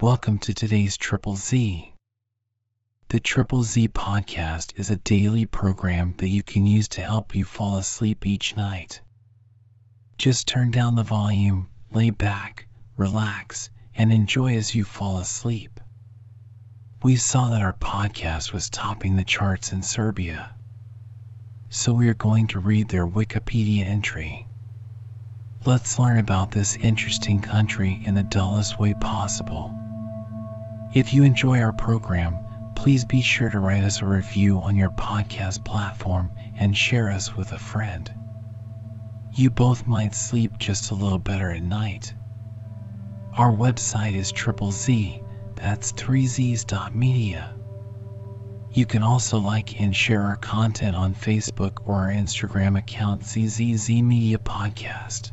Welcome to today's Triple Z. The Triple Z podcast is a daily program that you can use to help you fall asleep each night. Just turn down the volume, lay back, relax, and enjoy as you fall asleep. We saw that our podcast was topping the charts in Serbia. So we are going to read their Wikipedia entry. Let's learn about this interesting country in the dullest way possible. If you enjoy our program, please be sure to write us a review on your podcast platform and share us with a friend. You both might sleep just a little better at night. Our website is triple Z, that's 3z's.media. You can also like and share our content on Facebook or our Instagram account ZZZ Media Podcast.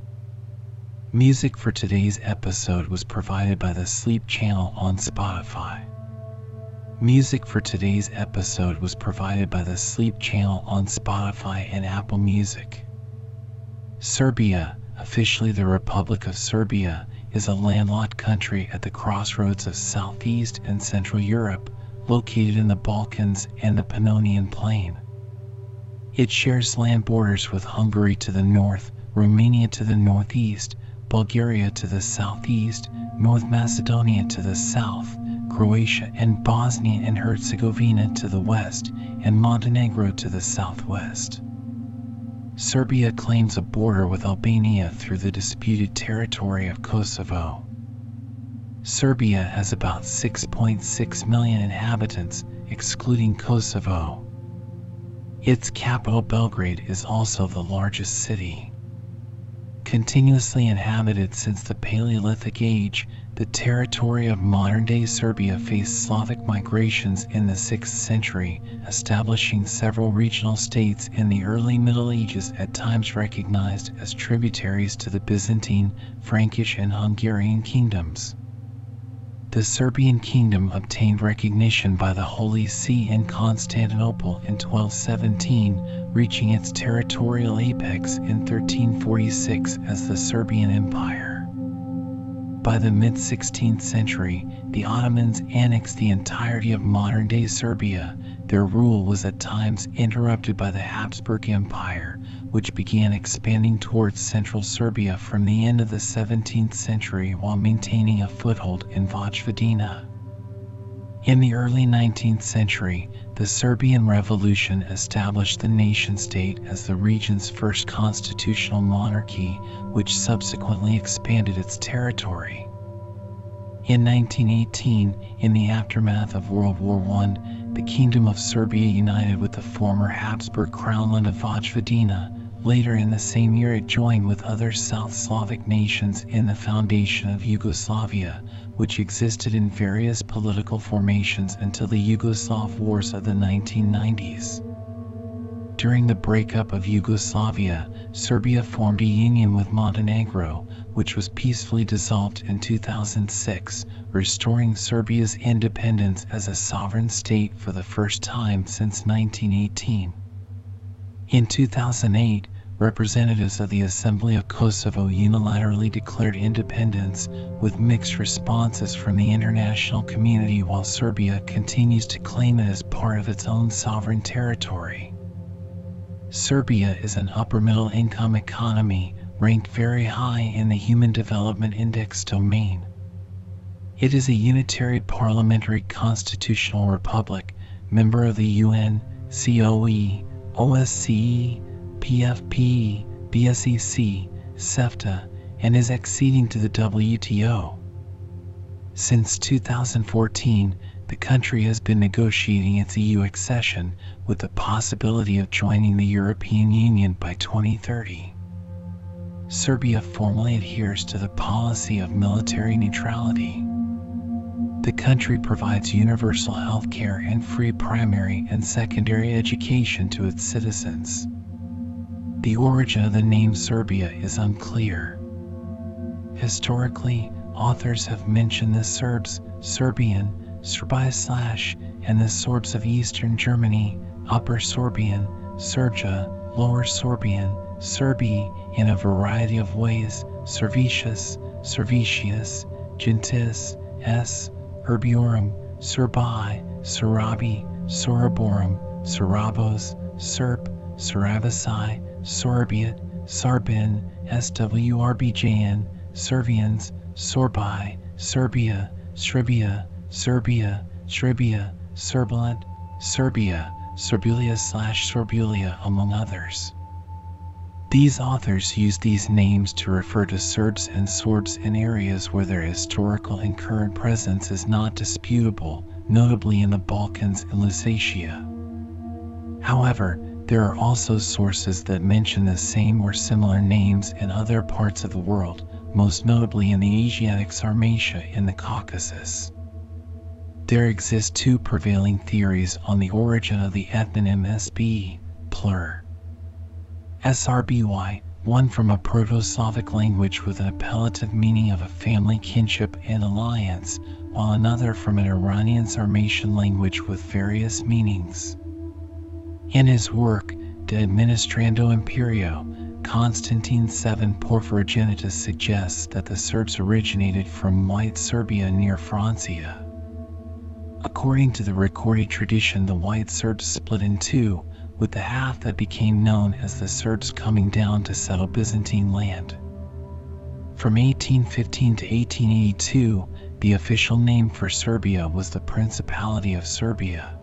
Music for today's episode was provided by the Sleep Channel on Spotify. Music for today's episode was provided by the Sleep Channel on Spotify and Apple Music. Serbia, officially the Republic of Serbia, is a landlocked country at the crossroads of Southeast and Central Europe, located in the Balkans and the Pannonian Plain. It shares land borders with Hungary to the north, Romania to the northeast, Bulgaria to the southeast, North Macedonia to the south, Croatia and Bosnia and Herzegovina to the west, and Montenegro to the southwest. Serbia claims a border with Albania through the disputed territory of Kosovo. Serbia has about 6.6 million inhabitants, excluding Kosovo. Its capital, Belgrade, is also the largest city. Continuously inhabited since the Paleolithic Age, the territory of modern-day Serbia faced Slavic migrations in the 6th century, establishing several regional states in the early Middle Ages at times recognized as tributaries to the Byzantine, Frankish and Hungarian kingdoms. The Serbian kingdom obtained recognition by the Holy See in Constantinople in 1217, reaching its territorial apex in 1346 as the Serbian Empire. By the mid 16th century, the Ottomans annexed the entirety of modern day Serbia. Their rule was at times interrupted by the Habsburg Empire, which began expanding towards central Serbia from the end of the 17th century while maintaining a foothold in Vojvodina. In the early 19th century, the Serbian Revolution established the nation state as the region's first constitutional monarchy, which subsequently expanded its territory. In 1918, in the aftermath of World War I, the Kingdom of Serbia united with the former Habsburg crownland of Vojvodina, Later in the same year, it joined with other South Slavic nations in the foundation of Yugoslavia, which existed in various political formations until the Yugoslav wars of the 1990s. During the breakup of Yugoslavia, Serbia formed a union with Montenegro, which was peacefully dissolved in 2006, restoring Serbia's independence as a sovereign state for the first time since 1918. In 2008, representatives of the Assembly of Kosovo unilaterally declared independence with mixed responses from the international community while Serbia continues to claim it as part of its own sovereign territory. Serbia is an upper middle income economy ranked very high in the Human Development Index domain. It is a unitary parliamentary constitutional republic, member of the UN, COE, OSCE, PFP, BSEC, CEFTA, and is acceding to the WTO. Since 2014, the country has been negotiating its EU accession with the possibility of joining the European Union by 2030. Serbia formally adheres to the policy of military neutrality. The country provides universal health care and free primary and secondary education to its citizens. The origin of the name Serbia is unclear. Historically, authors have mentioned the Serbs, Serbian, Serbi slash, and the Sorbs of Eastern Germany, Upper Sorbian, Serja, Lower Sorbian, Serbi in a variety of ways, Servicius, Servicius, Gentis, S, Herbiorum, Serbai, Serabi, Soroborum, Serabos, Serp, Seravasi, Sorbiat, Sarbin, SWRBJN, Servians, Sorbi, Serbia, Sribia, Serbia, Sribia, Serbilant, Serbia, Serbulia slash Sorbulia, among others. These authors use these names to refer to Serbs and Sorbs in areas where their historical and current presence is not disputable, notably in the Balkans and Lusatia. However, there are also sources that mention the same or similar names in other parts of the world, most notably in the Asiatic Sarmatia in the Caucasus. There exist two prevailing theories on the origin of the ethnonym SB, plur. SRBY, one from a Proto-Slavic language with an appellative meaning of a family kinship and alliance, while another from an Iranian Sarmatian language with various meanings. In his work, De Administrando Imperio, Constantine VII Porphyrogenitus suggests that the Serbs originated from White Serbia near Francia. According to the recorded tradition, the White Serbs split in two, with the half that became known as the Serbs coming down to settle Byzantine land. From 1815 to 1882, the official name for Serbia was the Principality of Serbia.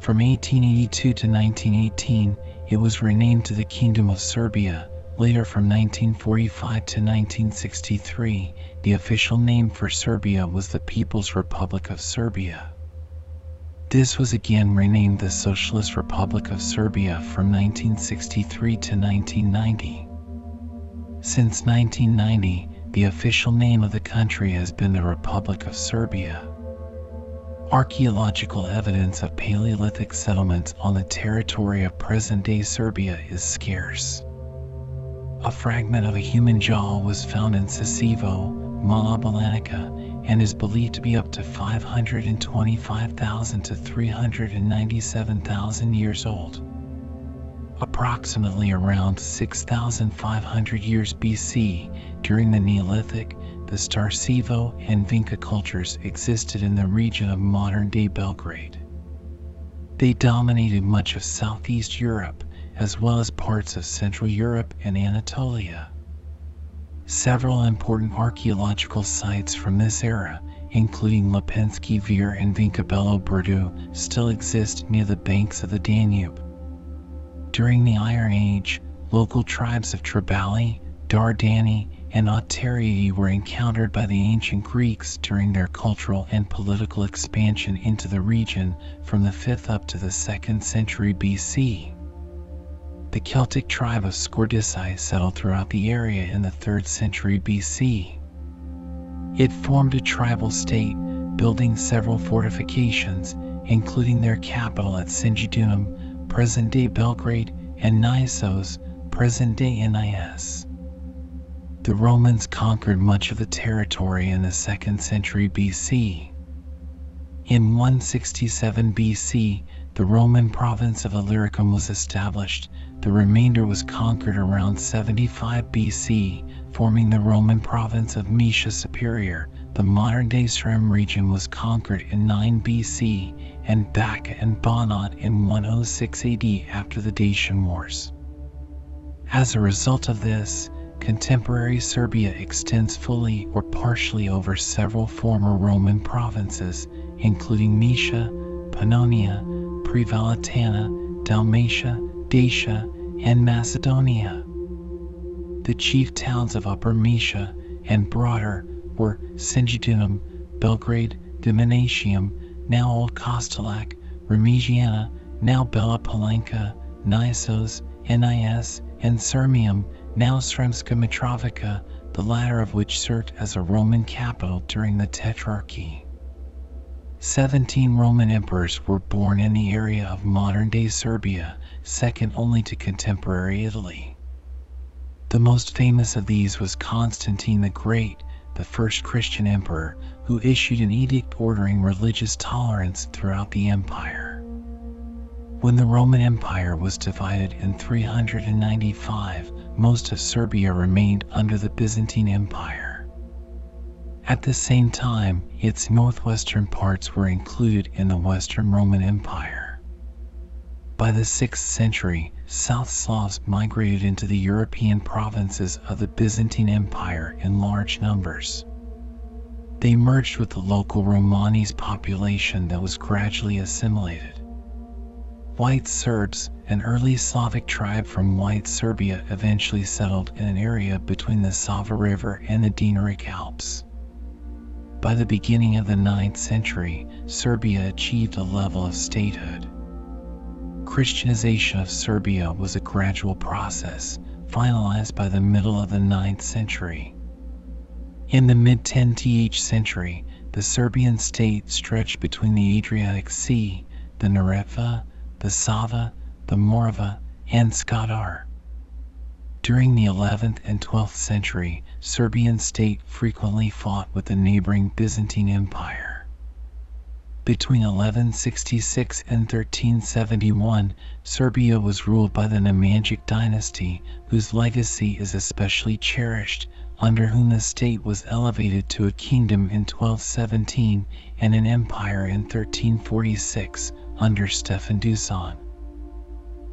From 1882 to 1918, it was renamed to the Kingdom of Serbia. Later, from 1945 to 1963, the official name for Serbia was the People's Republic of Serbia. This was again renamed the Socialist Republic of Serbia from 1963 to 1990. Since 1990, the official name of the country has been the Republic of Serbia. Archaeological evidence of Paleolithic settlements on the territory of present day Serbia is scarce. A fragment of a human jaw was found in Sasjevo, Mala Balanica, and is believed to be up to 525,000 to 397,000 years old. Approximately around 6,500 years BC, during the Neolithic, the Starcevo and Vinca cultures existed in the region of modern day Belgrade. They dominated much of Southeast Europe, as well as parts of Central Europe and Anatolia. Several important archaeological sites from this era, including Lepenski Vir and Vinkabelo Brdu, still exist near the banks of the Danube. During the Iron Age, local tribes of Tribali, Dardani, and Ottarii were encountered by the ancient Greeks during their cultural and political expansion into the region from the 5th up to the 2nd century BC. The Celtic tribe of Scordisci settled throughout the area in the 3rd century BC. It formed a tribal state, building several fortifications, including their capital at Singidunum, present-day Belgrade, and Nisos, present-day NIS. The Romans conquered much of the territory in the 2nd century BC. In 167 BC, the Roman province of Illyricum was established. The remainder was conquered around 75 BC, forming the Roman province of Moesia Superior. The modern-day Srem region was conquered in 9 BC and Baca and Banat in 106 AD after the Dacian Wars. As a result of this, Contemporary Serbia extends fully or partially over several former Roman provinces, including Moesia, Pannonia, Prevalitana, Dalmatia, Dacia, and Macedonia. The chief towns of Upper Moesia and broader were Singidunum, Belgrade, Viminacium, now Old Kostolac, Remigiana, now Bela Palanka, Nisos, Nis, and Sirmium, now Sremska Mitrovica, the latter of which served as a Roman capital during the Tetrarchy. Seventeen Roman emperors were born in the area of modern-day Serbia, second only to contemporary Italy. The most famous of these was Constantine the Great, the first Christian emperor, who issued an edict ordering religious tolerance throughout the empire. When the Roman Empire was divided in 395, most of Serbia remained under the Byzantine Empire. At the same time, its northwestern parts were included in the Western Roman Empire. By the 6th century, South Slavs migrated into the European provinces of the Byzantine Empire in large numbers. They merged with the local Romanese population that was gradually assimilated. White Serbs, an early Slavic tribe from White Serbia, eventually settled in an area between the Sava River and the Dinaric Alps. By the beginning of the 9th century, Serbia achieved a level of statehood. Christianization of Serbia was a gradual process, finalized by the middle of the 9th century. In the mid 10th century, the Serbian state stretched between the Adriatic Sea, the Neretva, the Sava, the Morava, and Skadar. During the 11th and 12th century, Serbian state frequently fought with the neighboring Byzantine Empire. Between 1166 and 1371, Serbia was ruled by the Nemanjic dynasty, whose legacy is especially cherished, under whom the state was elevated to a kingdom in 1217 and an empire in 1346 under Stefan Dusan.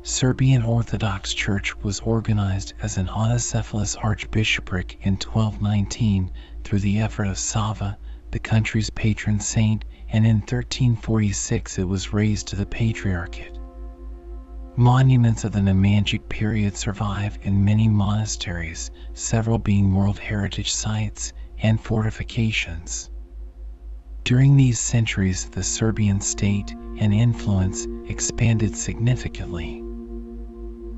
Serbian Orthodox Church was organized as an autocephalous archbishopric in 1219 through the effort of Sava, the country's patron saint, and in 1346 it was raised to the patriarchate. Monuments of the Nemanjic period survive in many monasteries, several being World Heritage Sites and fortifications. During these centuries, the Serbian state and influence expanded significantly.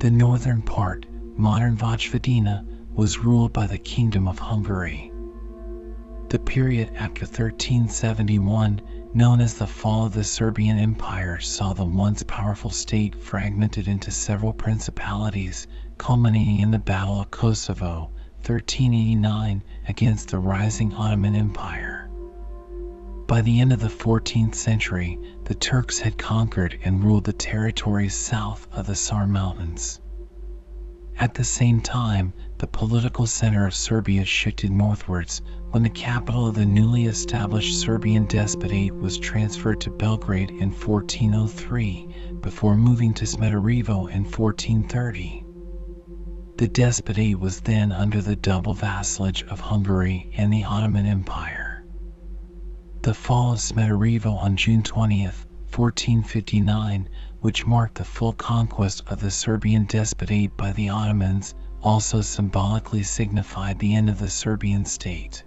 The northern part, modern Vojvodina, was ruled by the Kingdom of Hungary. The period after 1371, known as the fall of the Serbian Empire, saw the once powerful state fragmented into several principalities, culminating in the Battle of Kosovo, 1389, against the rising Ottoman Empire. By the end of the 14th century, the Turks had conquered and ruled the territories south of the Sar Mountains. At the same time, the political center of Serbia shifted northwards when the capital of the newly established Serbian Despotate was transferred to Belgrade in 1403 before moving to Smederevo in 1430. The Despotate was then under the double vassalage of Hungary and the Ottoman Empire. The fall of Smederevo on June 20, 1459, which marked the full conquest of the Serbian Despotate by the Ottomans, also symbolically signified the end of the Serbian state.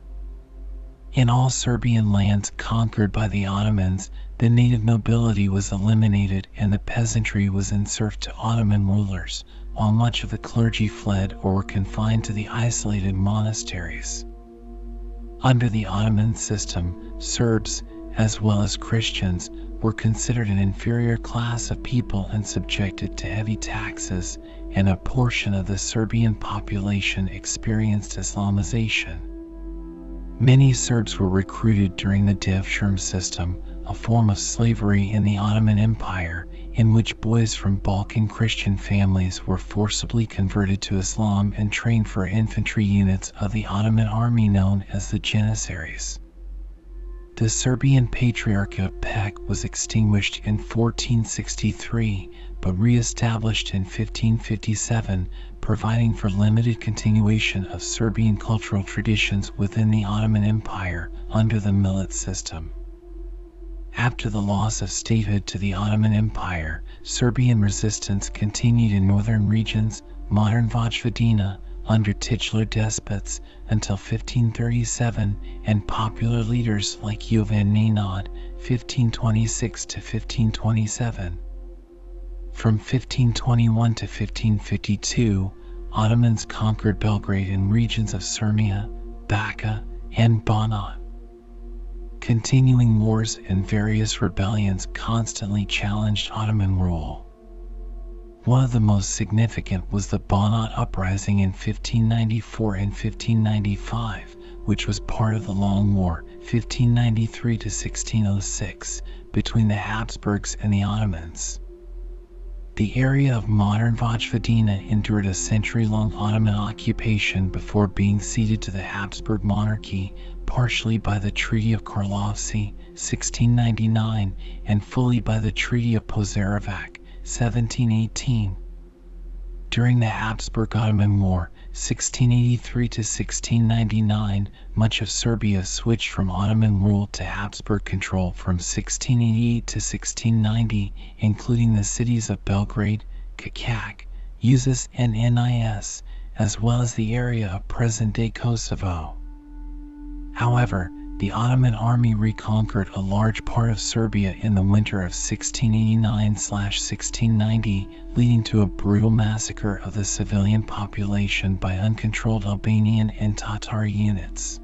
In all Serbian lands conquered by the Ottomans, the native nobility was eliminated and the peasantry was in serf to Ottoman rulers, while much of the clergy fled or were confined to the isolated monasteries. Under the Ottoman system, Serbs, as well as Christians, were considered an inferior class of people and subjected to heavy taxes, and a portion of the Serbian population experienced Islamization. Many Serbs were recruited during the Devshirme system, a form of slavery in the Ottoman Empire, in which boys from Balkan Christian families were forcibly converted to Islam and trained for infantry units of the Ottoman army known as the Janissaries. The Serbian Patriarch of Pec was extinguished in 1463 but re-established in 1557, providing for limited continuation of Serbian cultural traditions within the Ottoman Empire under the Millet system. After the loss of statehood to the Ottoman Empire, Serbian resistance continued in northern regions, modern Vojvodina, under titular despots until 1537 and popular leaders like Jovan Nenad 1526 to 1527. From 1521 to 1552, Ottomans conquered Belgrade and regions of Sirmia, Baca, and Banat. Continuing wars and various rebellions constantly challenged Ottoman rule. One of the most significant was the Banat uprising in 1594 and 1595, which was part of the Long War 1593 to 1606 between the Habsburgs and the Ottomans. The area of modern Vojvodina endured a century long Ottoman occupation before being ceded to the Habsburg monarchy partially by the Treaty of Karlovci 1699 and fully by the Treaty of Požarevac 1718. During the Habsburg-Ottoman War 1683 to 1699, much of Serbia switched from Ottoman rule to Habsburg control from 1688 to 1690, including the cities of Belgrade, Čačak, Užice and Nis, as well as the area of present-day Kosovo. However, the Ottoman army reconquered a large part of Serbia in the winter of 1689-1690, leading to a brutal massacre of the civilian population by uncontrolled Albanian and Tatar units.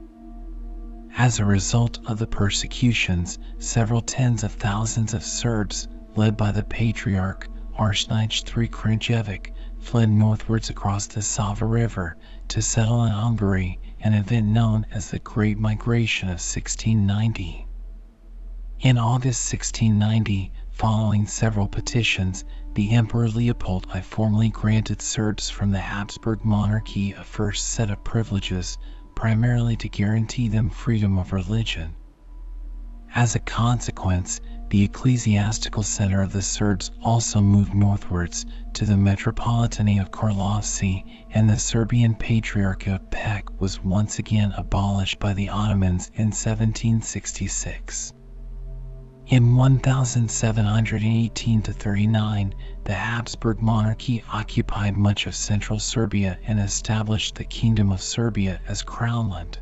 As a result of the persecutions, several tens of thousands of Serbs, led by the Patriarch Arsenij III Kranjevic, fled northwards across the Sava River to settle in Hungary an event known as the Great Migration of 1690. In August 1690, following several petitions, the Emperor Leopold I formally granted Serbs from the Habsburg monarchy a first set of privileges, primarily to guarantee them freedom of religion. As a consequence, the ecclesiastical center of the Serbs also moved northwards to the Metropolitanate of Karlovci, and the Serbian Patriarchate of Pec was once again abolished by the Ottomans in 1766. In 1718 39, the Habsburg monarchy occupied much of central Serbia and established the Kingdom of Serbia as crownland.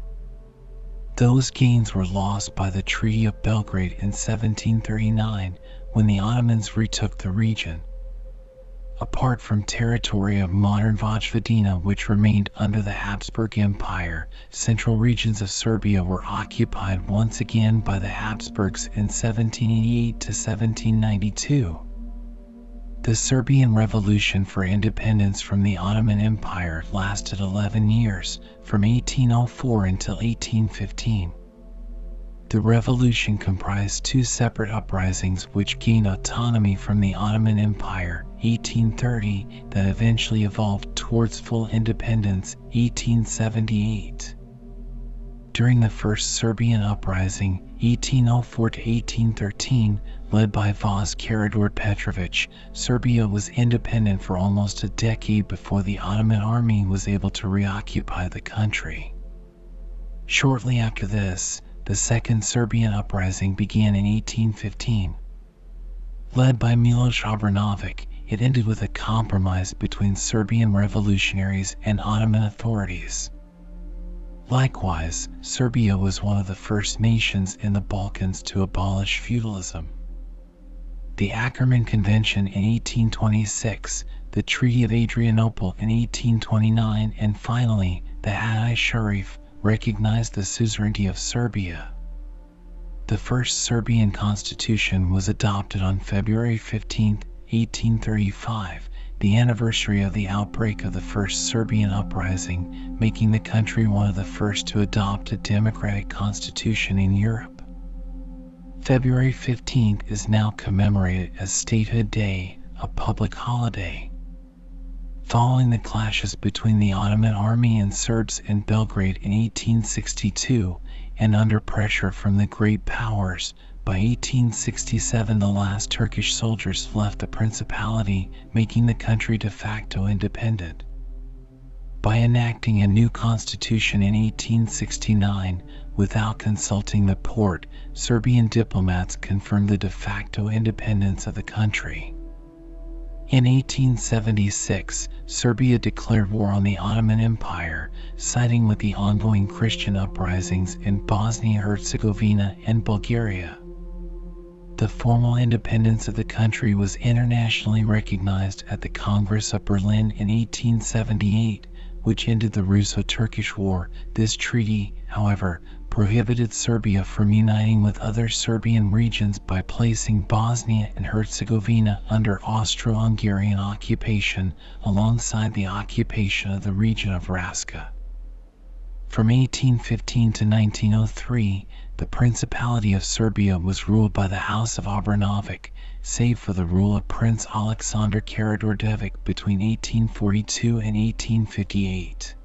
Those gains were lost by the Treaty of Belgrade in 1739 when the Ottomans retook the region. Apart from territory of modern Vojvodina which remained under the Habsburg Empire, central regions of Serbia were occupied once again by the Habsburgs in 1788 to 1792. The Serbian Revolution for independence from the Ottoman Empire lasted 11 years, from 1804 until 1815. The revolution comprised two separate uprisings which gained autonomy from the Ottoman Empire, 1830, that eventually evolved towards full independence, 1878. During the First Serbian Uprising, 1804 to 1813, led by Vaz Karađorđe Petrović, Serbia was independent for almost a decade before the Ottoman army was able to reoccupy the country. Shortly after this, the Second Serbian Uprising began in 1815. Led by Miloš Obrenović, it ended with a compromise between Serbian revolutionaries and Ottoman authorities. Likewise, Serbia was one of the first nations in the Balkans to abolish feudalism the Akkerman Convention in 1826, the Treaty of Adrianople in 1829, and finally, the Hatt-i Sharif recognized the suzerainty of Serbia. The first Serbian constitution was adopted on February 15, 1835, the anniversary of the outbreak of the first Serbian uprising, making the country one of the first to adopt a democratic constitution in Europe. February 15th is now commemorated as Statehood Day, a public holiday. Following the clashes between the Ottoman army and Serbs in Belgrade in 1862, and under pressure from the great powers, by 1867 the last Turkish soldiers left the principality, making the country de facto independent. By enacting a new constitution in 1869, without consulting the Porte, Serbian diplomats confirmed the de facto independence of the country. In 1876, Serbia declared war on the Ottoman Empire, siding with the ongoing Christian uprisings in Bosnia-Herzegovina and Bulgaria. The formal independence of the country was internationally recognized at the Congress of Berlin in 1878, which ended the Russo-Turkish War. This treaty, however, prohibited Serbia from uniting with other Serbian regions by placing Bosnia and Herzegovina under Austro-Hungarian occupation alongside the occupation of the region of Raška. From 1815 to 1903, the Principality of Serbia was ruled by the House of Obrenović, save for the rule of Prince Alexander Karađorđević between 1842 and 1858.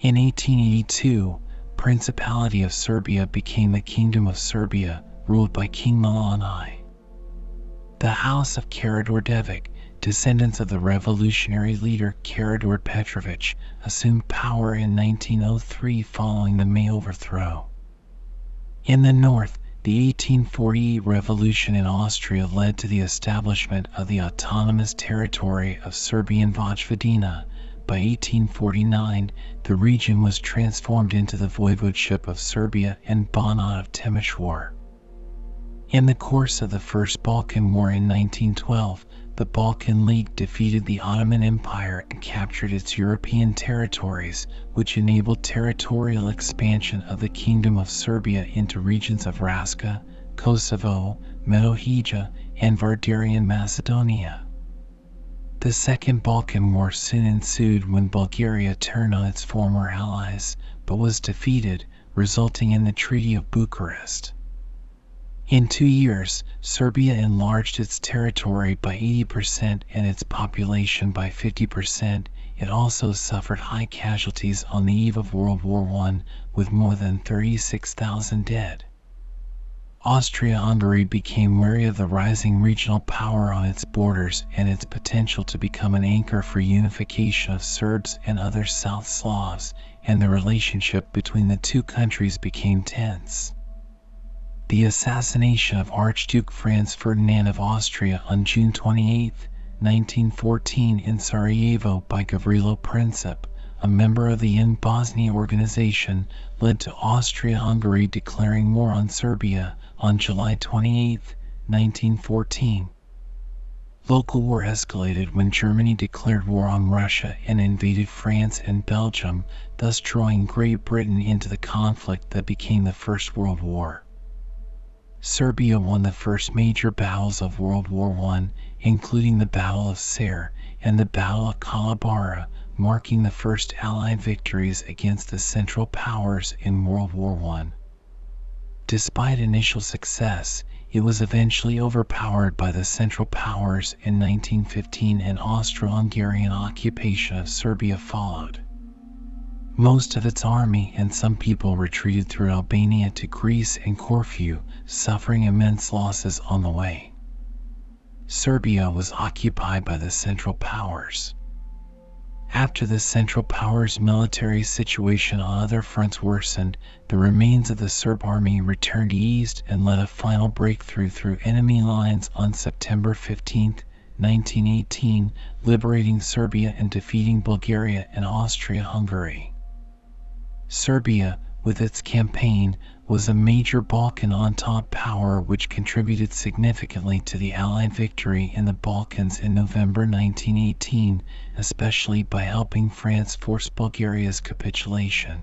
In 1882, Principality of Serbia became the Kingdom of Serbia, ruled by King Milan I. The House of Karađorđević, descendants of the revolutionary leader Karađorđe Petrović, assumed power in 1903 following the May overthrow. In the north, the 1848 revolution in Austria led to the establishment of the autonomous territory of Serbian Vojvodina. By 1849, the region was transformed into the voivodeship of Serbia and Banat of Timișoara. In the course of the First Balkan War in 1912, the Balkan League defeated the Ottoman Empire and captured its European territories, which enabled territorial expansion of the Kingdom of Serbia into regions of Raška, Kosovo, Metohija, and Vardarian Macedonia. The Second Balkan War soon ensued when Bulgaria turned on its former allies, but was defeated, resulting in the Treaty of Bucharest. In two years, Serbia enlarged its territory by 80% and its population by 50%. It also suffered high casualties on the eve of World War I, with more than 36,000 dead. Austria-Hungary became wary of the rising regional power on its borders and its potential to become an anchor for unification of Serbs and other South Slavs, and the relationship between the two countries became tense. The assassination of Archduke Franz Ferdinand of Austria on June 28, 1914 in Sarajevo by Gavrilo Princip, a member of the In Bosnia organization, led to Austria-Hungary declaring war on Serbia on July 28, 1914. Local war escalated when Germany declared war on Russia and invaded France and Belgium, thus drawing Great Britain into the conflict that became the First World War. Serbia won the first major battles of World War I, including the Battle of Cer and the Battle of Kolubara, marking the first Allied victories against the Central Powers in World War I. Despite initial success, it was eventually overpowered by the Central Powers in 1915 and Austro-Hungarian occupation of Serbia followed. Most of its army and some people retreated through Albania to Greece and Corfu, suffering immense losses on the way. Serbia was occupied by the Central Powers. After the Central Powers' military situation on other fronts worsened, the remains of the Serb army returned east and led a final breakthrough through enemy lines on September 15, 1918, liberating Serbia and defeating Bulgaria and Austria-Hungary. Serbia, with its campaign, was a major Balkan Entente power which contributed significantly to the Allied victory in the Balkans in November 1918, especially by helping France force Bulgaria's capitulation.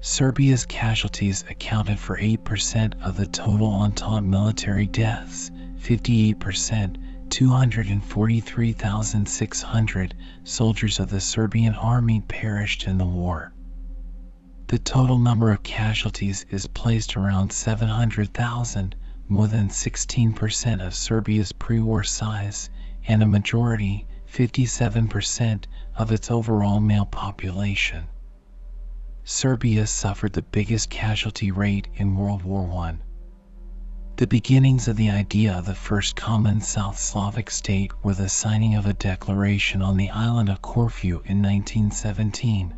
Serbia's casualties accounted for 8% of the total Entente military deaths, 58%, 243,600 soldiers of the Serbian army perished in the war. The total number of casualties is placed around 700,000, more than 16% of Serbia's pre-war size, and a majority, 57%, of its overall male population. Serbia suffered the biggest casualty rate in World War I. The beginnings of the idea of the first common South Slavic state were the signing of a declaration on the island of Corfu in 1917.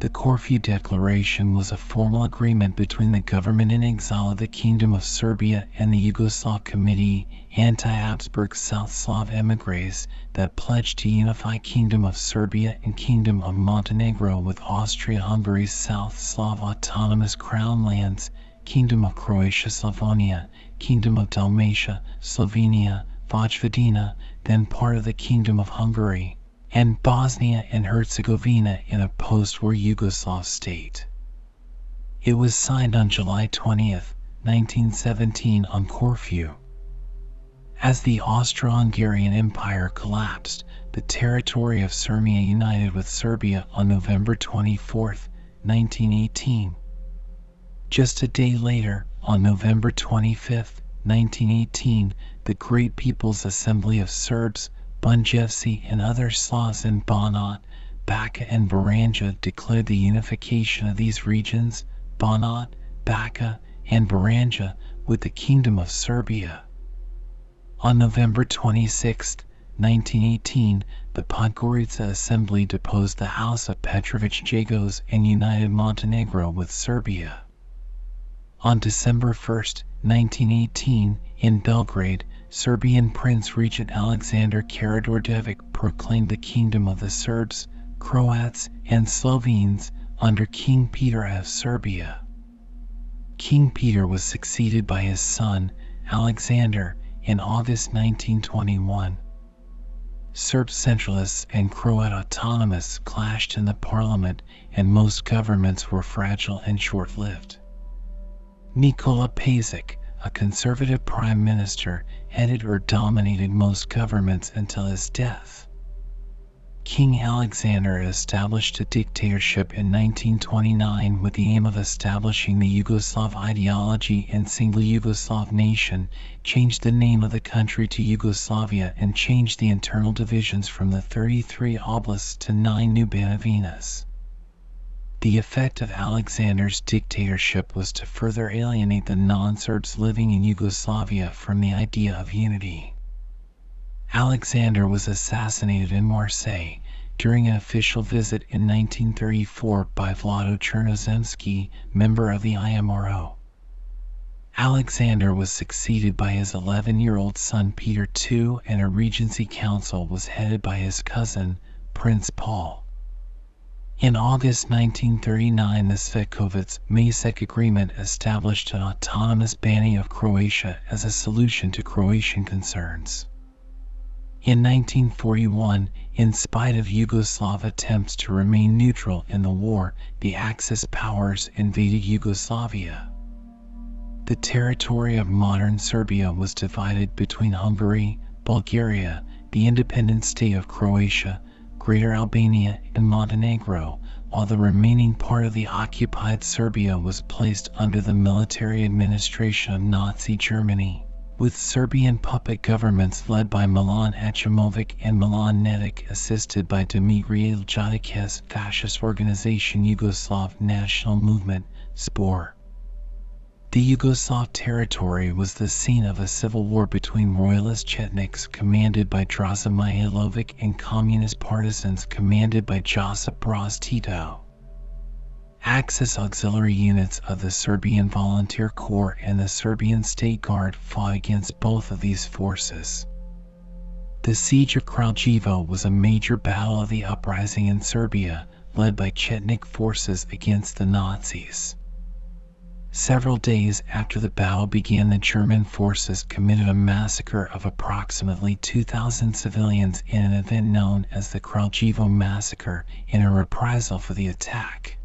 The Corfu Declaration was a formal agreement between the government in exile of the Kingdom of Serbia and the Yugoslav Committee, anti-Habsburg South Slav emigres, that pledged to unify Kingdom of Serbia and Kingdom of Montenegro with Austria-Hungary's South Slav autonomous crown lands, Kingdom of Croatia Slavonia, Kingdom of Dalmatia, Slovenia, Vojvodina, then part of the Kingdom of Hungary and Bosnia and Herzegovina in a post-war Yugoslav state. It was signed on July 20, 1917 on Corfu. As the Austro-Hungarian Empire collapsed, the territory of Sirmia united with Serbia on November 24, 1918. Just a day later, on November 25, 1918, the Great People's Assembly of Serbs Bunjevci and other Slavs in Banat Bačka and Baranja declared the unification of these regions, Banat, Bačka, and Baranja, with the Kingdom of Serbia. On November 26, 1918, the Podgorica Assembly deposed the House of Petrović Njegoš and united Montenegro with Serbia. On December 1, 1918, in Belgrade, Serbian Prince Regent Alexander Karađorđević proclaimed the Kingdom of the Serbs, Croats, and Slovenes under King Peter of Serbia. King Peter was succeeded by his son, Alexander, in August 1921. Serb centralists and Croat autonomists clashed in the parliament, and most governments were fragile and short lived. Nikola Pašić, a conservative prime minister, headed or dominated most governments until his death. King Alexander established a dictatorship in 1929 with the aim of establishing the Yugoslav ideology and single Yugoslav nation, changed the name of the country to Yugoslavia and changed the internal divisions from the 33 oblasts to 9 new Banovinas. The effect of Alexander's dictatorship was to further alienate the non-Serbs living in Yugoslavia from the idea of unity. Alexander was assassinated in Marseille during an official visit in 1934 by Vlado Chernozemski, member of the IMRO. Alexander was succeeded by his 11-year-old son Peter II and a regency council was headed by his cousin, Prince Paul. In August 1939 the Cvetković-Maček Agreement established an autonomous banning of Croatia as a solution to Croatian concerns. In 1941, in spite of Yugoslav attempts to remain neutral in the war, the Axis powers invaded Yugoslavia. The territory of modern Serbia was divided between Hungary, Bulgaria, the independent state of Croatia, Greater Albania and Montenegro, while the remaining part of the occupied Serbia was placed under the military administration of Nazi Germany. With Serbian puppet governments led by Milan Aćimović and Milan Nedic assisted by Dmitry Iljadik's fascist organization Yugoslav National Movement, ZBOR. The Yugoslav territory was the scene of a civil war between royalist Chetniks commanded by Draza Mihailovic and communist partisans commanded by Josip Broz Tito. Axis auxiliary units of the Serbian Volunteer Corps and the Serbian State Guard fought against both of these forces. The Siege of Kraljevo was a major battle of the uprising in Serbia, led by Chetnik forces against the Nazis. Several days after the battle began the German forces committed a massacre of approximately 2,000 civilians in an event known as the Kraljevo Massacre in a reprisal for the attack.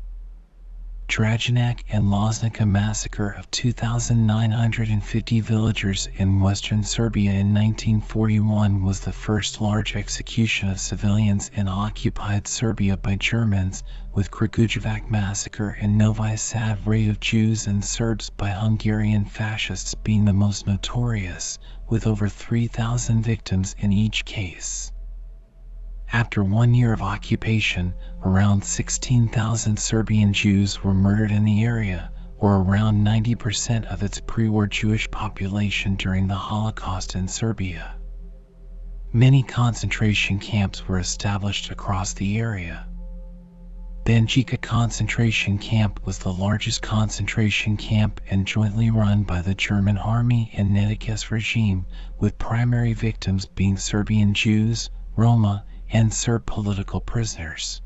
Draginac and Loznica massacre of 2,950 villagers in western Serbia in 1941 was the first large execution of civilians in occupied Serbia by Germans, with Kragujevac massacre and Novi Sad raid of Jews and Serbs by Hungarian fascists being the most notorious, with over 3,000 victims in each case. After one year of occupation, around 16,000 Serbian Jews were murdered in the area, or around 90% of its pre-war Jewish population during the Holocaust in Serbia. Many concentration camps were established across the area. Banjica concentration camp was the largest concentration camp and jointly run by the German army and Nedić's regime, with primary victims being Serbian Jews, Roma, and Serb political prisoners.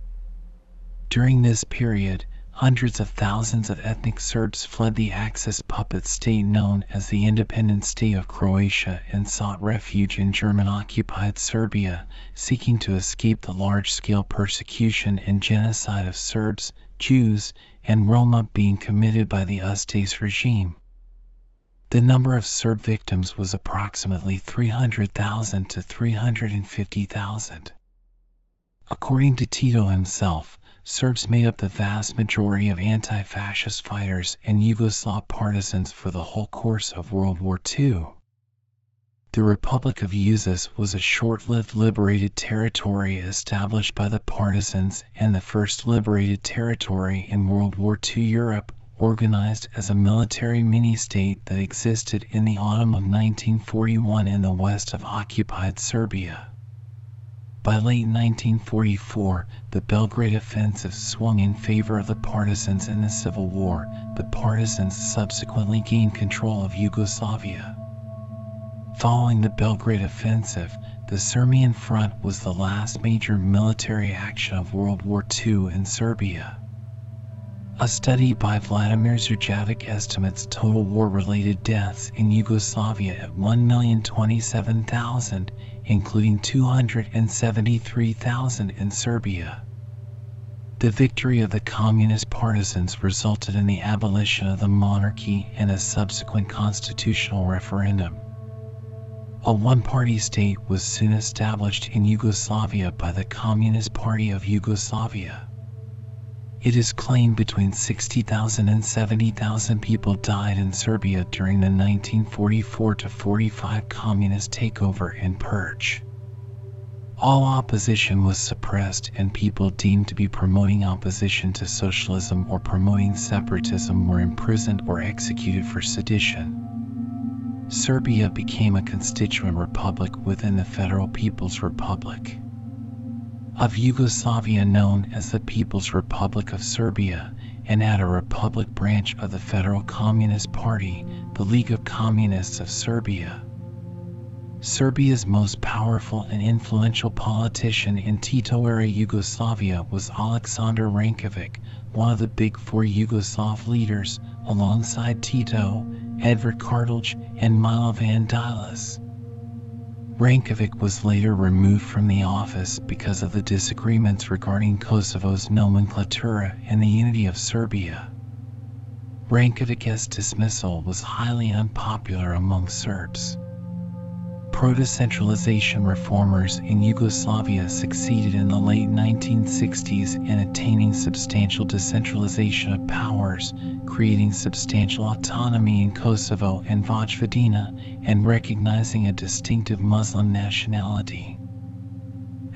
During this period, hundreds of thousands of ethnic Serbs fled the Axis puppet state known as the Independent State of Croatia and sought refuge in German-occupied Serbia, seeking to escape the large-scale persecution and genocide of Serbs, Jews, and Roma being committed by the Ustaše regime. The number of Serb victims was approximately 300,000 to 350,000. According to Tito himself, Serbs made up the vast majority of anti-fascist fighters and Yugoslav partisans for the whole course of World War II. The Republic of Užice was a short-lived liberated territory established by the partisans and the first liberated territory in World War II Europe, organized as a military mini-state that existed in the autumn of 1941 in the west of occupied Serbia. By late 1944, the Belgrade offensive swung in favor of the partisans in the civil war. The partisans subsequently gained control of Yugoslavia. Following the Belgrade Offensive, the Sirmian Front was the last major military action of World War II in Serbia. A study by Vladimir Zerjavic estimates total war-related deaths in Yugoslavia at 1,027,000, including 273,000 in Serbia. The victory of the communist partisans resulted in the abolition of the monarchy and a subsequent constitutional referendum. A one-party state was soon established in Yugoslavia by the Communist Party of Yugoslavia. It is claimed between 60,000 and 70,000 people died in Serbia during the 1944-45 communist takeover and purge. All opposition was suppressed and people deemed to be promoting opposition to socialism or promoting separatism were imprisoned or executed for sedition. Serbia became a constituent republic within the Federal People's Republic of Yugoslavia known as the People's Republic of Serbia and at a republic branch of the Federal Communist Party, the League of Communists of Serbia. Serbia's most powerful and influential politician in Tito-era Yugoslavia was Aleksandar Rankovic, one of the big four Yugoslav leaders, alongside Tito, Edvard Kardelj, and Milovan Djilas. Rankovic was later removed from the office because of the disagreements regarding Kosovo's nomenclatura and the unity of Serbia. Rankovic's dismissal was highly unpopular among Serbs. Proto-centralization reformers in Yugoslavia succeeded in the late 1960s in attaining substantial decentralization of powers, creating substantial autonomy in Kosovo and Vojvodina, and recognizing a distinctive Muslim nationality.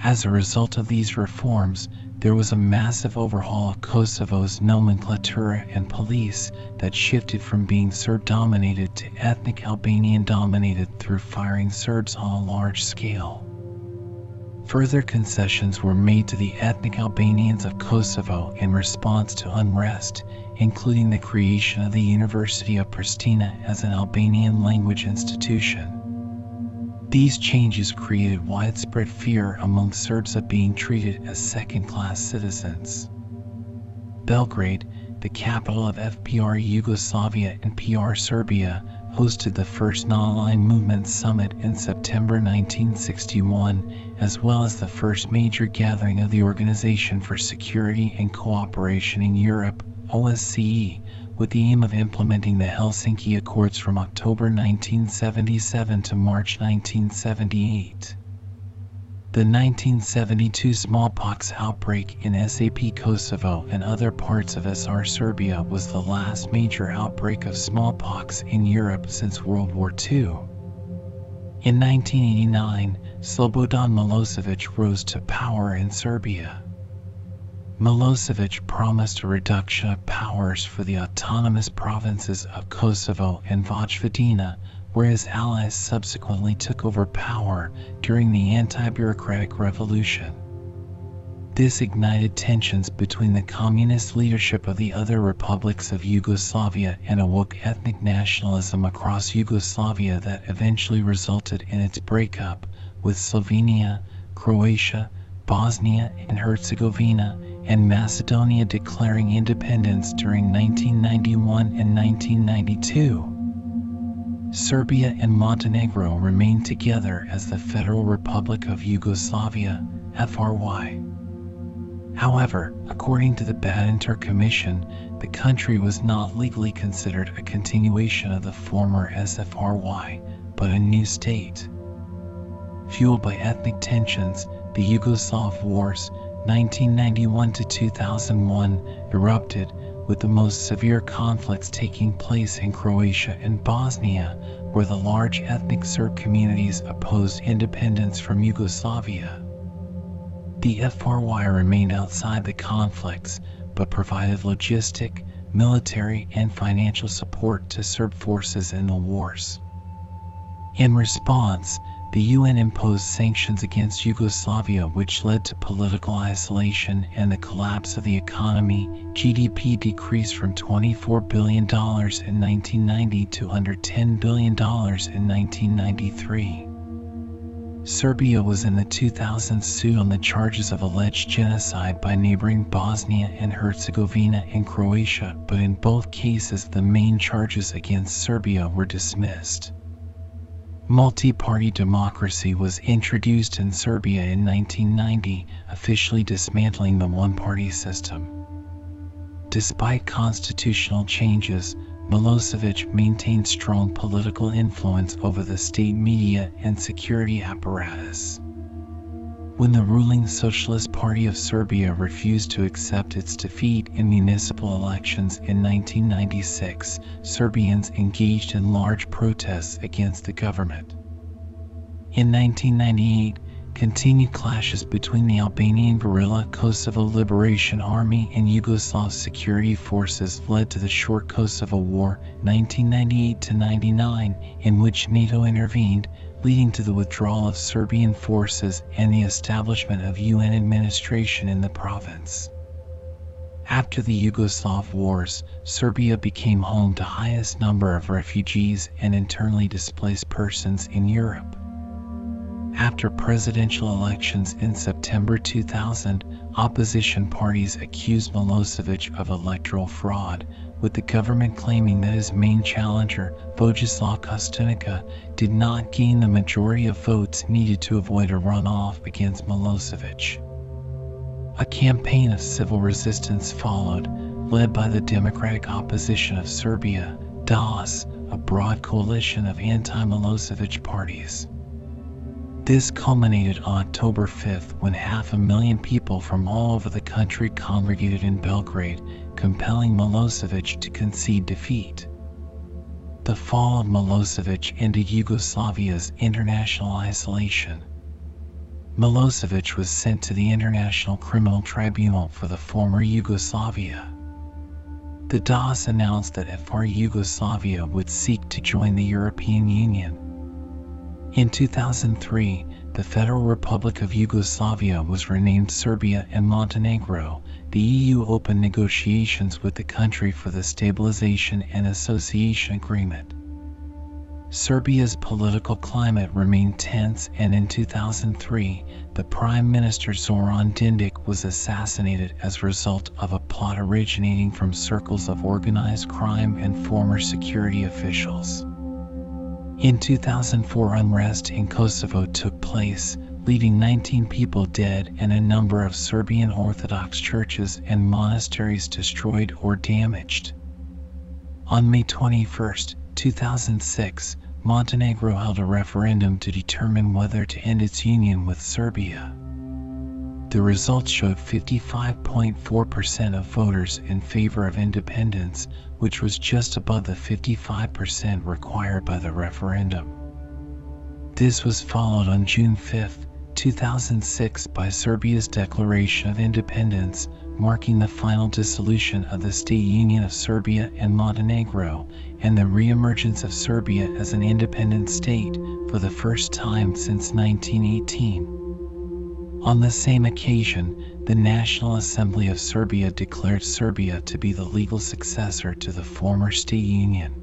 As a result of these reforms, there was a massive overhaul of Kosovo's nomenclatura and police that shifted from being Serb dominated to ethnic Albanian dominated through firing Serbs on a large scale. Further concessions were made to the ethnic Albanians of Kosovo in response to unrest, including the creation of the University of Pristina as an Albanian language institution. These changes created widespread fear among Serbs of being treated as second-class citizens. Belgrade, the capital of FPR Yugoslavia and PR Serbia, hosted the first non-aligned movement summit in September 1961, as well as the first major gathering of the Organization for Security and Cooperation in Europe, OSCE, with the aim of implementing the Helsinki Accords from October 1977 to March 1978. The 1972 smallpox outbreak in SAP Kosovo and other parts of SR Serbia was the last major outbreak of smallpox in Europe since World War II. In 1989, Slobodan Milosevic rose to power in Serbia. Milosevic promised a reduction of powers for the autonomous provinces of Kosovo and Vojvodina, where his allies subsequently took over power during the anti-bureaucratic revolution. This ignited tensions between the communist leadership of the other republics of Yugoslavia and awoke ethnic nationalism across Yugoslavia that eventually resulted in its breakup, with Slovenia, Croatia, Bosnia and Herzegovina, and Macedonia declaring independence during 1991 and 1992. Serbia and Montenegro remained together as the Federal Republic of Yugoslavia, FRY. However, according to the Badinter Commission, the country was not legally considered a continuation of the former SFRY, but a new state. Fueled by ethnic tensions, the Yugoslav Wars 1991 to 2001 erupted, with the most severe conflicts taking place in Croatia and Bosnia, where the large ethnic Serb communities opposed independence from Yugoslavia. The FRY remained outside the conflicts, but provided logistic, military, and financial support to Serb forces in the wars. In response, the UN imposed sanctions against Yugoslavia, which led to political isolation and the collapse of the economy. GDP decreased from $24 billion in 1990 to under $10 billion in 1993. Serbia was in the 2000s sued on the charges of alleged genocide by neighboring Bosnia and Herzegovina and Croatia, but in both cases the main charges against Serbia were dismissed. Multi-party democracy was introduced in Serbia in 1990, officially dismantling the one-party system. Despite constitutional changes, Milosevic maintained strong political influence over the state media and security apparatus. When the ruling Socialist Party of Serbia refused to accept its defeat in municipal elections in 1996, Serbians engaged in large protests against the government. In 1998, continued clashes between the Albanian guerrilla Kosovo Liberation Army and Yugoslav security forces led to the short Kosovo War 1998-99 in which NATO intervened, leading to the withdrawal of Serbian forces and the establishment of UN administration in the province. After the Yugoslav wars, Serbia became home to highest number of refugees and internally displaced persons in Europe. After presidential elections in September 2000, opposition parties accused Milosevic of electoral fraud, with the government claiming that his main challenger, Vojislav Kostunica, did not gain the majority of votes needed to avoid a runoff against Milosevic. A campaign of civil resistance followed, led by the Democratic Opposition of Serbia, DAS, a broad coalition of anti-Milosevic parties. This culminated on October 5th when half a million people from all over the country congregated in Belgrade, compelling Milosevic to concede defeat. The fall of Milosevic ended Yugoslavia's international isolation. Milosevic was sent to the International Criminal Tribunal for the former Yugoslavia. The DAS announced that FR Yugoslavia would seek to join the European Union. In 2003, the Federal Republic of Yugoslavia was renamed Serbia and Montenegro. The EU opened negotiations with the country for the Stabilization and Association Agreement. Serbia's political climate remained tense, and in 2003, the Prime Minister Zoran Dindic was assassinated as a result of a plot originating from circles of organized crime and former security officials. In 2004 unrest in Kosovo took place, leaving 19 people dead and a number of Serbian Orthodox churches and monasteries destroyed or damaged. On May 21, 2006, Montenegro held a referendum to determine whether to end its union with Serbia. The results showed 55.4% of voters in favor of independence, which was just above the 55% required by the referendum. This was followed on June 5, 2006 by Serbia's declaration of independence, marking the final dissolution of the state union of Serbia and Montenegro and the re-emergence of Serbia as an independent state for the first time since 1918. On the same occasion, the National Assembly of Serbia declared Serbia to be the legal successor to the former state union.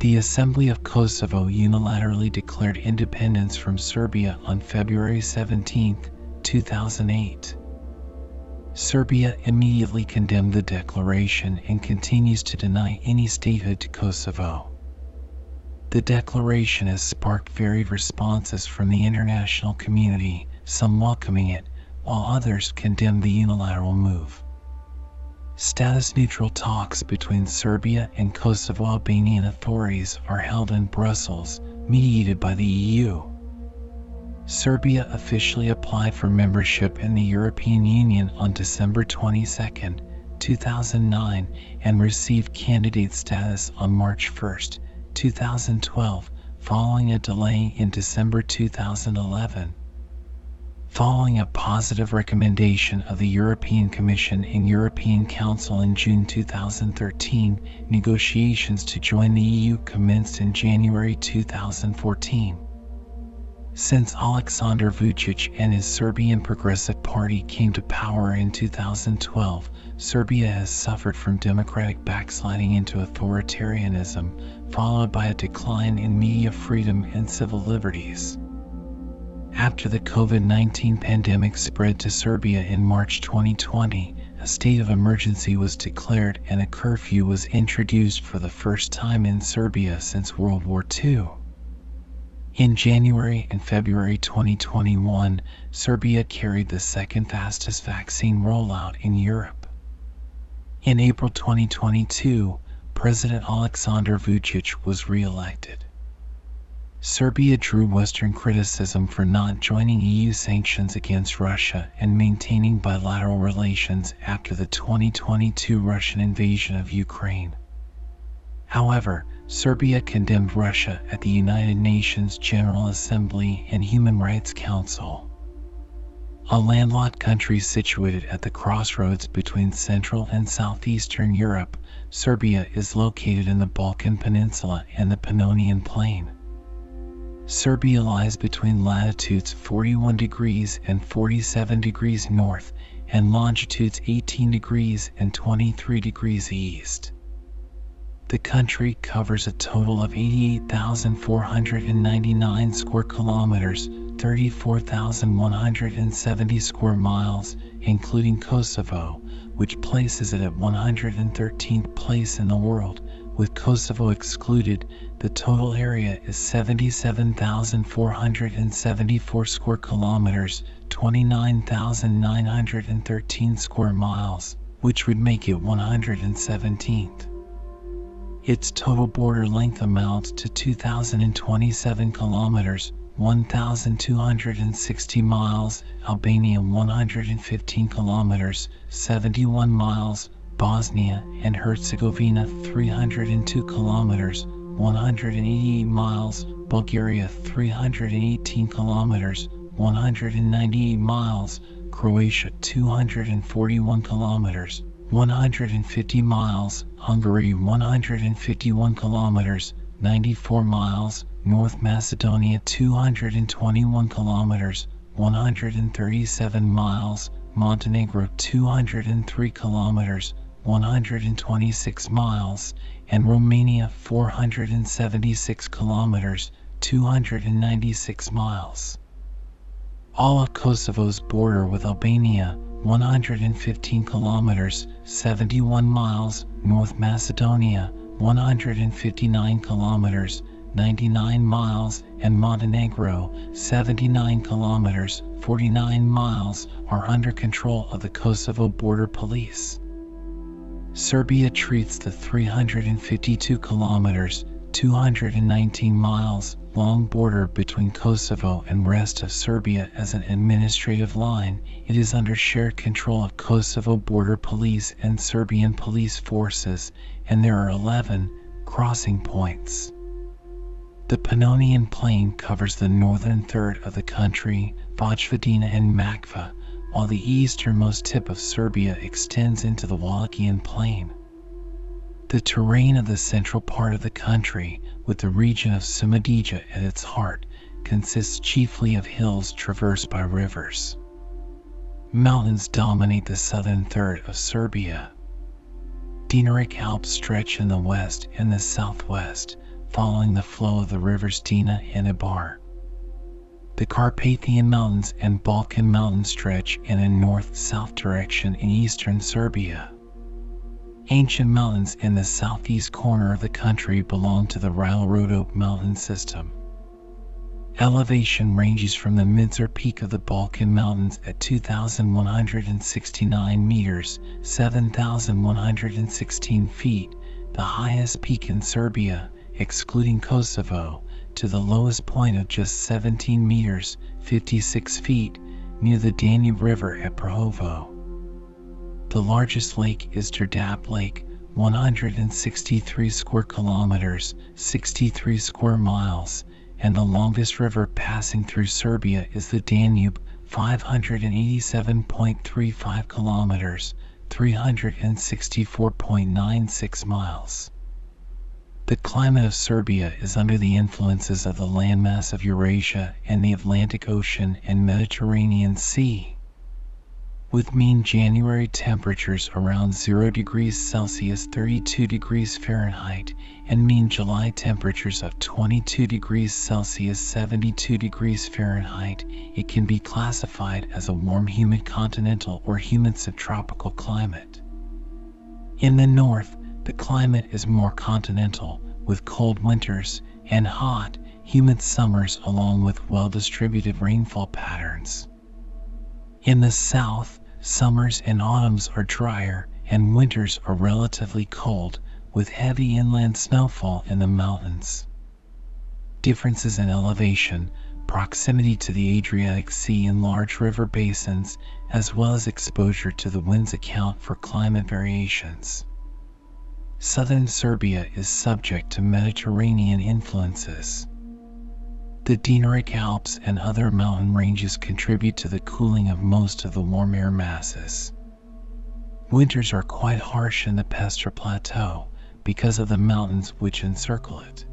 The Assembly of Kosovo unilaterally declared independence from Serbia on February 17, 2008. Serbia immediately condemned the declaration and continues to deny any statehood to Kosovo. The declaration has sparked varied responses from the international community, some welcoming it, while others condemn the unilateral move. Status neutral talks between Serbia and Kosovo Albanian authorities are held in Brussels, mediated by the EU. Serbia officially applied for membership in the European Union on December 22, 2009, and received candidate status on March 1, 2012, following a delay in December 2011. Following a positive recommendation of the European Commission and European Council in June 2013, negotiations to join the EU commenced in January 2014. Since Aleksandar Vučić and his Serbian Progressive Party came to power in 2012, Serbia has suffered from democratic backsliding into authoritarianism, followed by a decline in media freedom and civil liberties. After the COVID 19 pandemic spread to Serbia in March 2020, a state of emergency was declared and a curfew was introduced for the first time in Serbia since World War II. In January and February 2021, Serbia carried the second fastest vaccine rollout in Europe. In April 2022, President Aleksandar Vučić was re elected. Serbia drew Western criticism for not joining EU sanctions against Russia and maintaining bilateral relations after the 2022 Russian invasion of Ukraine. However, Serbia condemned Russia at the United Nations General Assembly and Human Rights Council. A landlocked country situated at the crossroads between Central and Southeastern Europe, Serbia is located in the Balkan Peninsula and the Pannonian Plain. Serbia lies between latitudes 41 degrees and 47 degrees north and longitudes 18 degrees and 23 degrees east. The country covers a total of 88,499 square kilometers, 34,170 square miles, including Kosovo, which places it at 113th place in the world. With Kosovo excluded, the total area is 77,474 square kilometers, 29,913 square miles, which would make it 117th. Its total border length amounts to 2,027 kilometers, 1,260 miles, Albania 115 kilometers, 71 miles, Bosnia and Herzegovina 302 kilometers, 188 miles, Bulgaria 318 kilometers, 198 miles, Croatia 241 kilometers, 150 miles, Hungary 151 kilometers, 94 miles, North Macedonia 221 kilometers, 137 miles, Montenegro 203 kilometers, 126 miles, and Romania 476 kilometers, 296 miles. All of Kosovo's border with Albania 115 kilometers, 71 miles, North Macedonia 159 kilometers, 99 miles, and Montenegro 79 kilometers, 49 miles are under control of the Kosovo Border Police. Serbia treats the 352 kilometers, 219 miles long border between Kosovo and rest of Serbia as an administrative line. It is under shared control of Kosovo Border Police and Serbian police forces, and there are 11 crossing points. The Pannonian Plain covers the northern third of the country, Vojvodina and Makva, while the easternmost tip of Serbia extends into the Wallachian Plain. The terrain of the central part of the country, with the region of Šumadija at its heart, consists chiefly of hills traversed by rivers. Mountains dominate the southern third of Serbia. Dinaric Alps stretch in the west and the southwest, following the flow of the rivers Drina and Ibar. The Carpathian Mountains and Balkan Mountains stretch in a north-south direction in eastern Serbia. Ancient mountains in the southeast corner of the country belong to the Rila mountain system. Elevation ranges from the Midžor peak of the Balkan Mountains at 2,169 meters, 7,116 feet, the highest peak in Serbia, excluding Kosovo, to the lowest point of just 17 meters 56 feet near the Danube River at Prahovo. The largest lake is Đerdap Lake, 163 square kilometers, 63 square miles, and the longest river passing through Serbia is the Danube, 587.35 kilometers, 364.96 miles. The climate of Serbia is under the influences of the landmass of Eurasia and the Atlantic Ocean and Mediterranean Sea with mean January temperatures around 0 degrees Celsius 32 degrees Fahrenheit and mean July temperatures of 22 degrees Celsius 72 degrees Fahrenheit, it can be classified as a warm humid continental or humid subtropical climate. In the north, the climate is more continental, with cold winters and hot, humid summers along with well-distributed rainfall patterns. In the south, Summers and autumns are drier, and winters are relatively cold, with heavy inland snowfall in the mountains. Differences in elevation, proximity to the Adriatic Sea and large river basins, as well as exposure to the winds account for climate variations. Southern Serbia is subject to Mediterranean influences. The Dinaric Alps and other mountain ranges contribute to the cooling of most of the warm air masses. Winters are quite harsh in the Pešter Plateau because of the mountains which encircle it.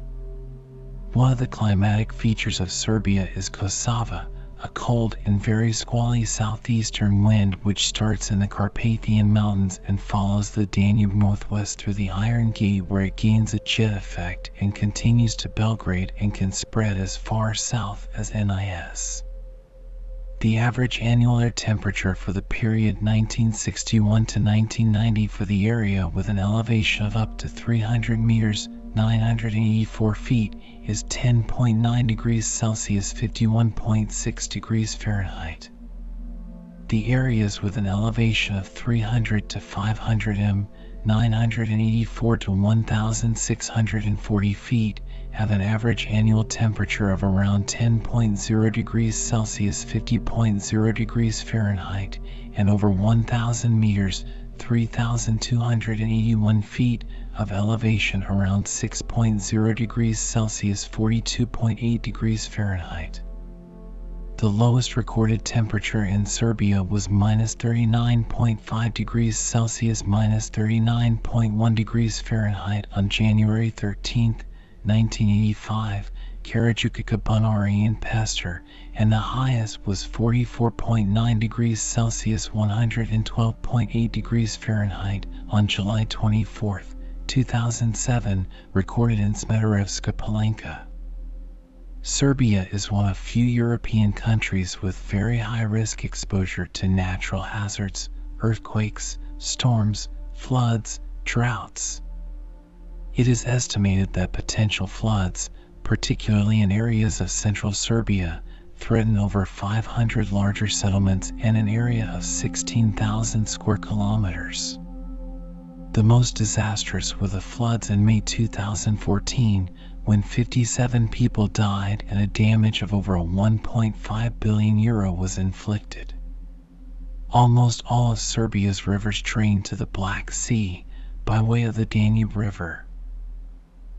One of the climatic features of Serbia is Kosava, a cold and very squally southeastern wind which starts in the Carpathian Mountains and follows the Danube northwest through the Iron Gate where it gains a jet effect and continues to Belgrade and can spread as far south as Niš. The average annual air temperature for the period 1961 to 1990 for the area with an elevation of up to 300 meters 984 feet is 10.9 degrees Celsius 51.6 degrees Fahrenheit. The areas with an elevation of 300 to 500 m 984 to 1640 feet have an average annual temperature of around 10.0 degrees Celsius 50.0 degrees Fahrenheit and over 1000 meters 3281 feet of elevation around 6.0 degrees Celsius 42.8 degrees Fahrenheit. The lowest recorded temperature in Serbia was minus 39.5 degrees Celsius minus 39.1 degrees Fahrenheit on January 13, 1985, Karajukica Bunari in Pester, and the highest was 44.9 degrees Celsius 112.8 degrees Fahrenheit on July 24, 2007, recorded in Smederevska Palanka. Serbia is one of few European countries with very high risk exposure to natural hazards, earthquakes, storms, floods, droughts. It is estimated that potential floods, particularly in areas of central Serbia, threaten over 500 larger settlements and an area of 16,000 square kilometers. The most disastrous were the floods in May 2014 when 57 people died and a damage of over 1.5 billion euro was inflicted. Almost all of Serbia's rivers drain to the Black Sea by way of the Danube River.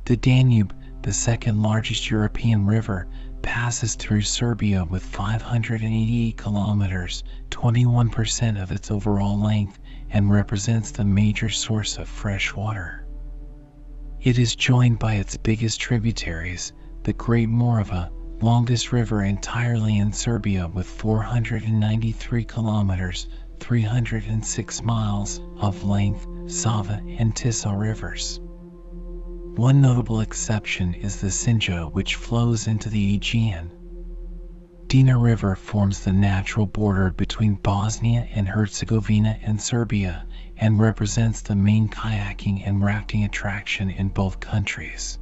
The Danube, the second largest European river, passes through Serbia with 588 kilometers, 21% of its overall length, and represents the major source of fresh water. It is joined by its biggest tributaries, the Great Morava, longest river entirely in Serbia with 493 kilometers, 306 miles of length, Sava and Tisa rivers. One notable exception is the Sinja which flows into the Aegean. Drina River forms the natural border between Bosnia and Herzegovina and Serbia and represents the main kayaking and rafting attraction in both countries.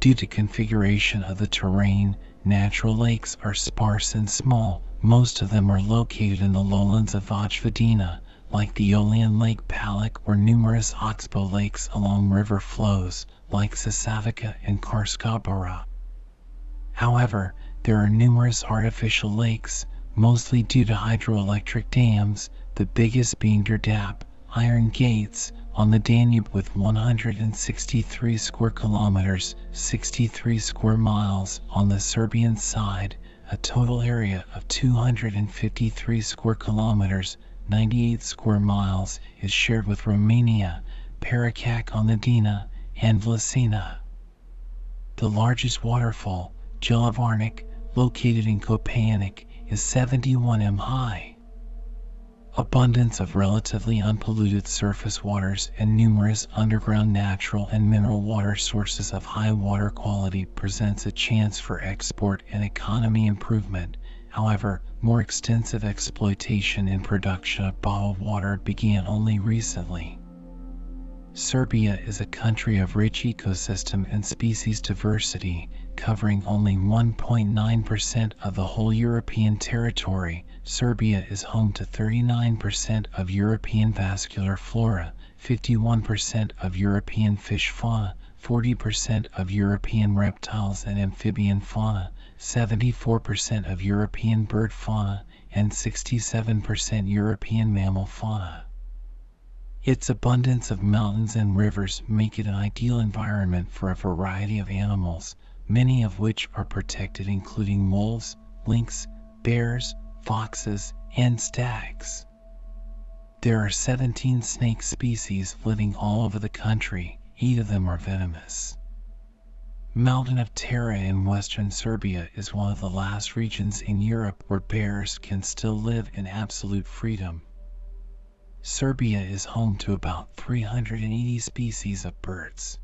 Due to configuration of the terrain, natural lakes are sparse and small. Most of them are located in the lowlands of Vojvodina, like the Aeolian Lake Palić or numerous oxbow lakes along river flows, like Zasavica and Carska Bara. However, there are numerous artificial lakes, mostly due to hydroelectric dams, the biggest being Đerdap, Iron Gates, on the Danube with 163 square kilometers, 63 square miles on the Serbian side, a total area of 253 square kilometers, 98 square miles is shared with Romania, Perućac on the Drina, and Vlasina. The largest waterfall, Jelovarnik, located in Kopaonik, is 71 m high abundance of relatively unpolluted surface waters and numerous underground natural and mineral water sources of high water quality presents a chance for export and economy improvement. However, more extensive exploitation and production of bottled water began only recently. Serbia is a country of rich ecosystem and species diversity, covering only 1.9% of the whole European territory. Serbia is home to 39% of European vascular flora, 51% of European fish fauna, 40% of European reptiles and amphibian fauna, 74% of European bird fauna, and 67% European mammal fauna. Its abundance of mountains and rivers make it an ideal environment for a variety of animals, many of which are protected including wolves, lynx, bears, foxes, and stags. There are 17 snake species living all over the country, eight of them are venomous. Mountain of Tara in western Serbia is one of the last regions in Europe where bears can still live in absolute freedom. Serbia is home to about 380 species of birds.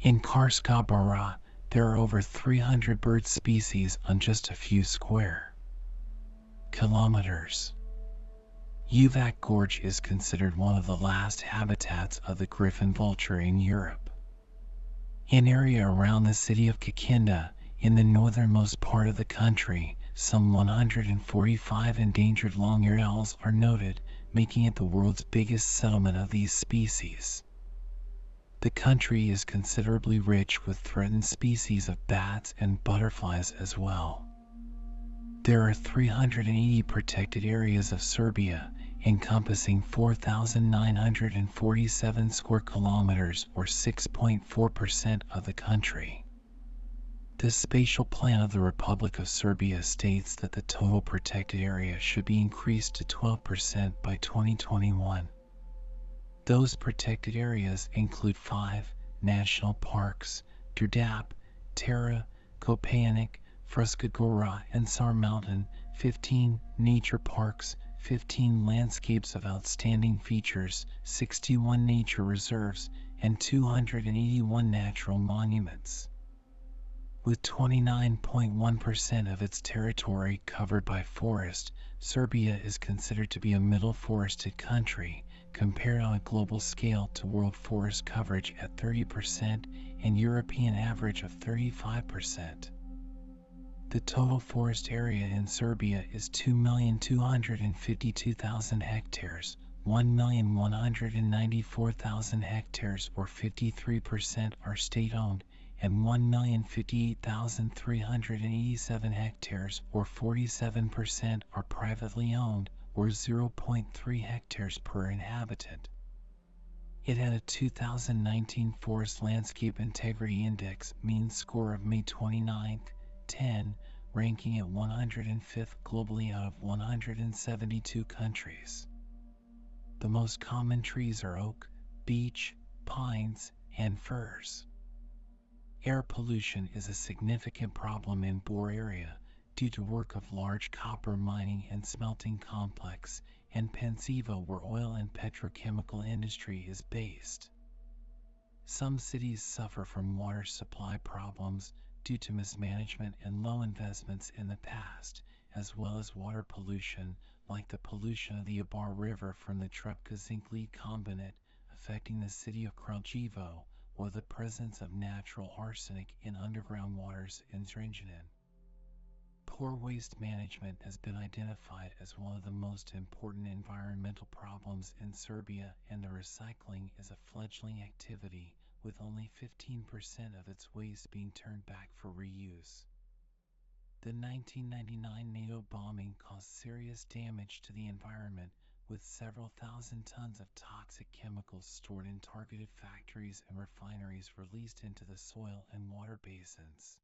In Carska Bara, there are over 300 bird species on just a few square kilometers. Uvac Gorge is considered one of the last habitats of the griffon vulture in Europe. An area around the city of Kikinda, in the northernmost part of the country, some 145 endangered long-eared owls are noted, making it the world's biggest settlement of these species. The country is considerably rich with threatened species of bats and butterflies as well. There are 380 protected areas of Serbia, encompassing 4,947 square kilometers or 6.4% of the country. The spatial plan of the Republic of Serbia states that the total protected area should be increased to 12% by 2021. Those protected areas include five national parks Đerdap, Tara, Kopaonik, Fruška Gora, and Sar Mountain, 15 nature parks, 15 landscapes of outstanding features, 61 nature reserves, and 281 natural monuments. With 29.1% of its territory covered by forest, Serbia is considered to be a middle forested country, compared on a global scale to world forest coverage at 30% and European average of 35%. The total forest area in Serbia is 2,252,000 hectares, 1,194,000 hectares or 53% are state-owned and 1,058,387 hectares or 47% are privately owned or 0.3 hectares per inhabitant. It had a 2019 Forest Landscape Integrity Index mean score of May 29, 10, ranking at 105th globally out of 172 countries. The most common trees are oak, beech, pines, and firs. Air pollution is a significant problem in Bor area due to work of large copper mining and smelting complex and Pančevo where oil and petrochemical industry is based. Some cities suffer from water supply problems due to mismanagement and low investments in the past, as well as water pollution like the pollution of the Ibar River from the Trepča zinc lead combinate affecting the city of Kraljevo or the presence of natural arsenic in underground waters in Zrenjanin. Poor waste management has been identified as one of the most important environmental problems in Serbia and the recycling is a fledgling activity with only 15% of its waste being turned back for reuse. The 1999 NATO bombing caused serious damage to the environment with several thousand tons of toxic chemicals stored in targeted factories and refineries released into the soil and water basins.